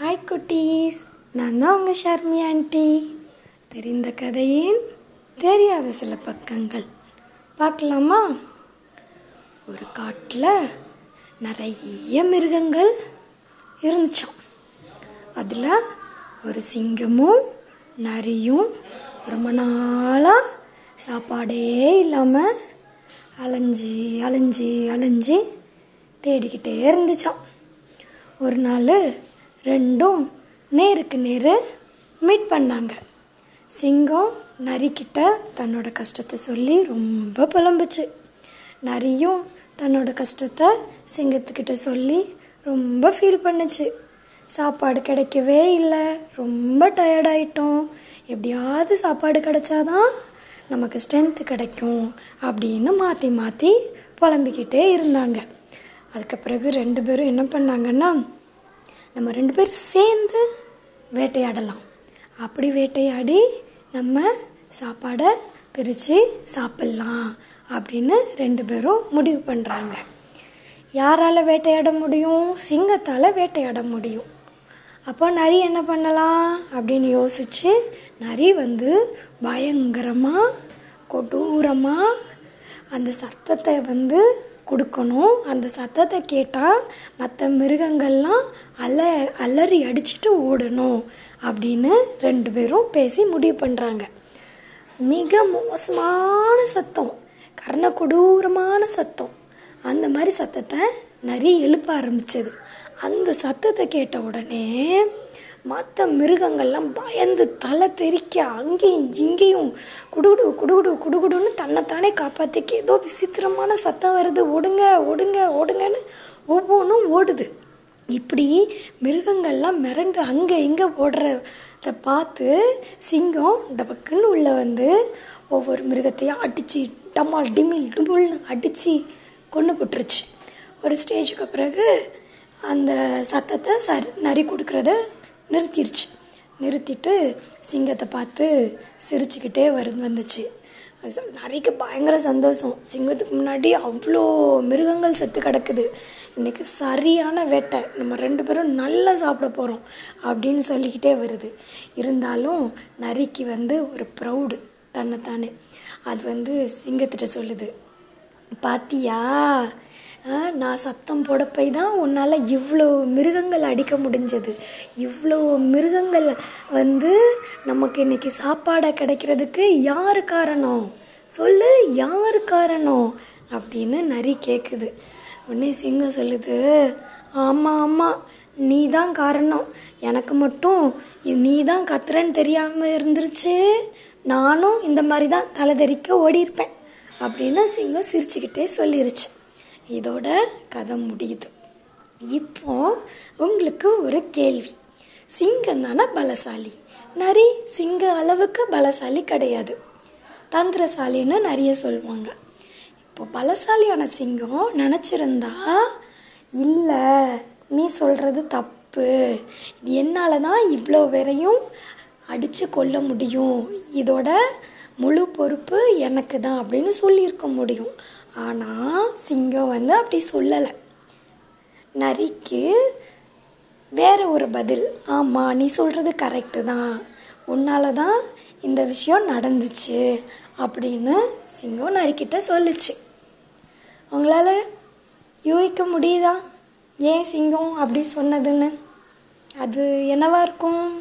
Hi குட்டீஸ். நான் தான் உங்கள் ஷர்மி ஆண்டி. தெரிந்த கதையின் தெரியாத சில பக்கங்கள். பார்க்கலாமா? ஒரு காட்டில் நிறைய மிருகங்கள் இருந்துச்சோம் அதில் ஒரு சிங்கமும் நரியும் ரொம்ப நாளாக சாப்பாடே இல்லாமல் அலைஞ்சி அலைஞ்சி அலைஞ்சி தேடிக்கிட்டே இருந்துச்சோம். ஒரு நாள் ரெண்டும் நேருக்கு நேர் மீட் பண்ணாங்க. சிங்கம் நரிக்கிட்ட தன்னோட கஷ்டத்தை சொல்லி ரொம்ப புலம்புச்சு. நரியும் தன்னோட கஷ்டத்தை சிங்கத்துக்கிட்ட சொல்லி ரொம்ப ஃபீல் பண்ணுச்சு. சாப்பாடு கிடைக்கவே இல்லை ரொம்ப டயர்டாயிட்டோம் எப்படியாவது சாப்பாடு கிடைச்சாதான் நமக்கு ஸ்ட்ரென்த்து கிடைக்கும் அப்படின்னு மாற்றி மாற்றி புலம்பிக்கிட்டே இருந்தாங்க. அதுக்கு பிறகு ரெண்டு பேரும் என்ன பண்ணாங்கன்னா நம்ம ரெண்டு பேரும் சேர்ந்து வேட்டையாடலாம். அப்படி வேட்டையாடி நம்ம சாப்பாடை பிரித்து சாப்பிட்லாம் அப்படின்னு ரெண்டு பேரும் முடிவு பண்ணுறாங்க யாரால் வேட்டையாட முடியும்? சிங்கத்தால் வேட்டையாட முடியும். அப்போ நரி என்ன பண்ணலாம் அப்படின்னு யோசிச்சு நரி வந்து பயங்கரமாக கொடூரமாக அந்த சத்தத்தை வந்து கொடுக்கணும். அந்த சத்தத்தை கேட்டால் மற்ற மிருகங்கள்லாம் அல அலறி அடிச்சுட்டு ஓடணும் அப்படின்னு ரெண்டு பேரும் பேசி முடிவு பண்ணுறாங்க மிக மோசமான சத்தம். கர்ண கொடூரமான சத்தம். அந்த மாதிரி சத்தத்தை நிறைய எழுப்ப ஆரம்பிச்சது. அந்த சத்தத்தை கேட்ட உடனே மற்ற மிருகங்கள்லாம் பயந்து தலை தெறிக்க அங்கேயும் இங்கேயும் குடுகுடு குடுகுடு குடுகுடுன்னு தன்னைத்தானே காப்பாற்றிக்க ஏதோ விசித்திரமான சத்தம் வருது. ஓடுங்க ஓடுங்க ஓடுங்கன்னு ஒவ்வொன்றும் ஓடுது. இப்படி மிருகங்கள்லாம் மிரண்டு அங்கே இங்கே ஓடுறத பார்த்து சிங்கம் டபக்குன்னு உள்ளே வந்து ஒவ்வொரு மிருகத்தையும் அடித்து டமால் டிமில் டுபுல்னு அடித்து கொண்டு போட்டுருச்சு. ஒரு ஸ்டேஜுக்கு பிறகு அந்த சத்தத்தை சரி நரி கொடுக்குறத நிறுத்திருச்சு. நிறுத்திட்டு சிங்கத்தை பார்த்து சிரிச்சுக்கிட்டே வருது வந்துச்சு. நரிக்கு பயங்கர சந்தோஷம். சிங்கத்துக்கு முன்னாடி அவ்வளோ மிருகங்கள் செத்து கிடக்குது. இன்றைக்கி சரியான வேட்டை. நம்ம ரெண்டு பேரும் நல்லா சாப்பிட போகிறோம் அப்படின்னு சொல்லிக்கிட்டே வருது. இருந்தாலும் நரிக்கு வந்து ஒரு ப்ரௌடு தன்னைத்தானே. அது வந்து சிங்கத்திட்ட சொல்லுது. பாத்தியா நான் சத்தம் போட போய் தான் உன்னால் இவ்வளோ மிருகங்கள் அடிக்க முடிஞ்சது. இவ்வளோ மிருகங்கள் வந்து நமக்கு இன்றைக்கி சாப்பாடை கிடைக்கிறதுக்கு யார் காரணம்? சொல்லு யார் காரணம்? அப்படின்னு நரி கேட்குது உடனே சிங்கம் சொல்லுது ஆமாம் ஆமாம் நீ தான் காரணம். எனக்கு மட்டும் நீ தான் கத்துறன்னு தெரியாமல் இருந்துருச்சு. நானும் இந்த மாதிரி தான் தலைதெறிக்க ஓடியிருப்பேன். அப்படின்னு சிங்கம் சிரிச்சுக்கிட்டே சொல்லிருச்சு. இதோட கதை முடியுது. இப்போ உங்களுக்கு ஒரு கேள்வி. சிங்கம் தானே பலசாலி? நரி சிங்க அளவுக்கு பலசாலி கிடையாது. தந்திரசாலின்னு நிறைய சொல்லுவாங்க. இப்போ பலசாலியான சிங்கம் நினச்சிருந்தா இல்லை நீ சொல்கிறது தப்பு. என்னால் தான் இவ்வளோ பேரையும் அடித்து கொல்ல முடியும். இதோட முழு பொறுப்பு எனக்கு தான் அப்படின்னு சொல்லியிருக்க முடியும். ஆனால் சிங்கம் வந்து அப்படி சொல்லலை. நரிக்கு வேற ஒரு பதில். ஆமாம் நீ சொல்கிறது கரெக்டு தான். உன்னால தான் இந்த விஷயம் நடந்துச்சு அப்படின்னு சிங்கம் நரிக்கிட்ட சொல்லுச்சு. உங்களால் யூகிக்க முடியுதா? ஏன் சிங்கம் அப்படி சொன்னதுன்னு? அது என்னவா இருக்கும்?